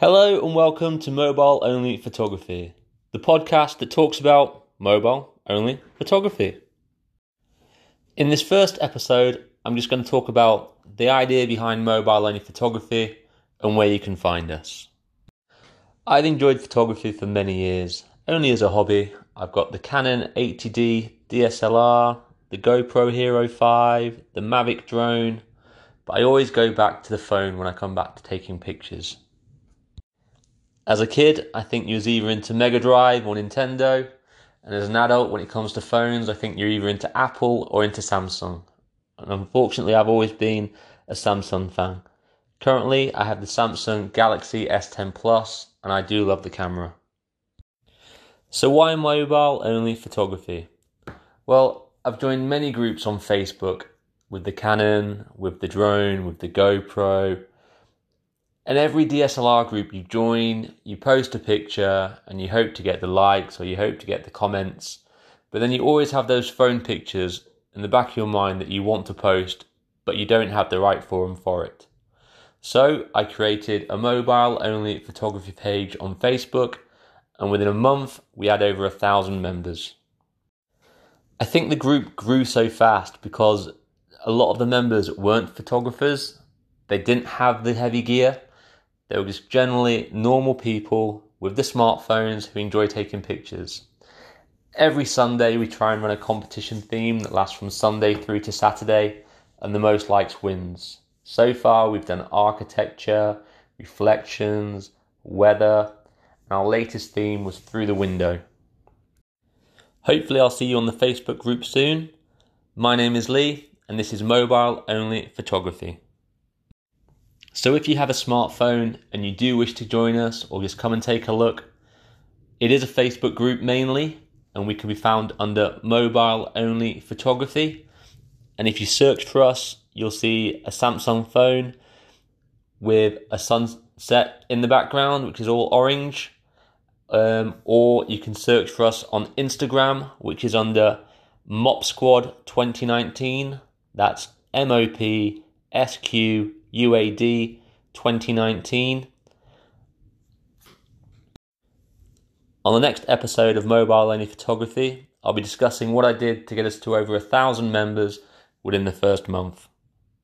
Hello and welcome to Mobile Only Photography, the podcast that talks about mobile only photography. In this first episode, I'm just going to talk about the idea behind mobile only photography and where you can find us. I've enjoyed photography for many years, only as a hobby. I've got the Canon 80D DSLR, the GoPro Hero 5, the Mavic drone, but I always go back to the phone when I come back to taking pictures. As a kid, I think you was either into Mega Drive or Nintendo, and as an adult, when it comes to phones, I think you're either into Apple or into Samsung. And unfortunately, I've always been a Samsung fan. Currently, I have the Samsung Galaxy S10 Plus, and I do love the camera. So, why mobile only photography? Well, I've joined many groups on Facebook with the Canon, with the drone, with the GoPro. And every DSLR group you join, you post a picture and you hope to get the likes or you hope to get the comments. But then you always have those phone pictures in the back of your mind that you want to post, but you don't have the right forum for it. So I created a mobile only photography page on Facebook, and within a month, we had over a thousand members. I think the group grew so fast because a lot of the members weren't photographers. They didn't have the heavy gear. They were just generally normal people with the smartphones who enjoy taking pictures. Every Sunday, we try and run a competition theme that lasts from Sunday through to Saturday, and the most likes wins. So far, we've done architecture, reflections, weather, and our latest theme was through the window. Hopefully, I'll see you on the Facebook group soon. My name is Lee, and this is Mobile Only Photography. So, if you have a smartphone and you do wish to join us or just come and take a look, it is a Facebook group mainly, and we can be found under Mobile Only Photography. And if you search for us, you'll see a Samsung phone with a sunset in the background, which is all orange um, or you can search for us on Instagram, which is under Mop Squad 2019. That's M O P S Q U A D 2019. On the next episode of Mobile Only Photography, I'll be discussing what I did to get us to over a thousand members within the first month.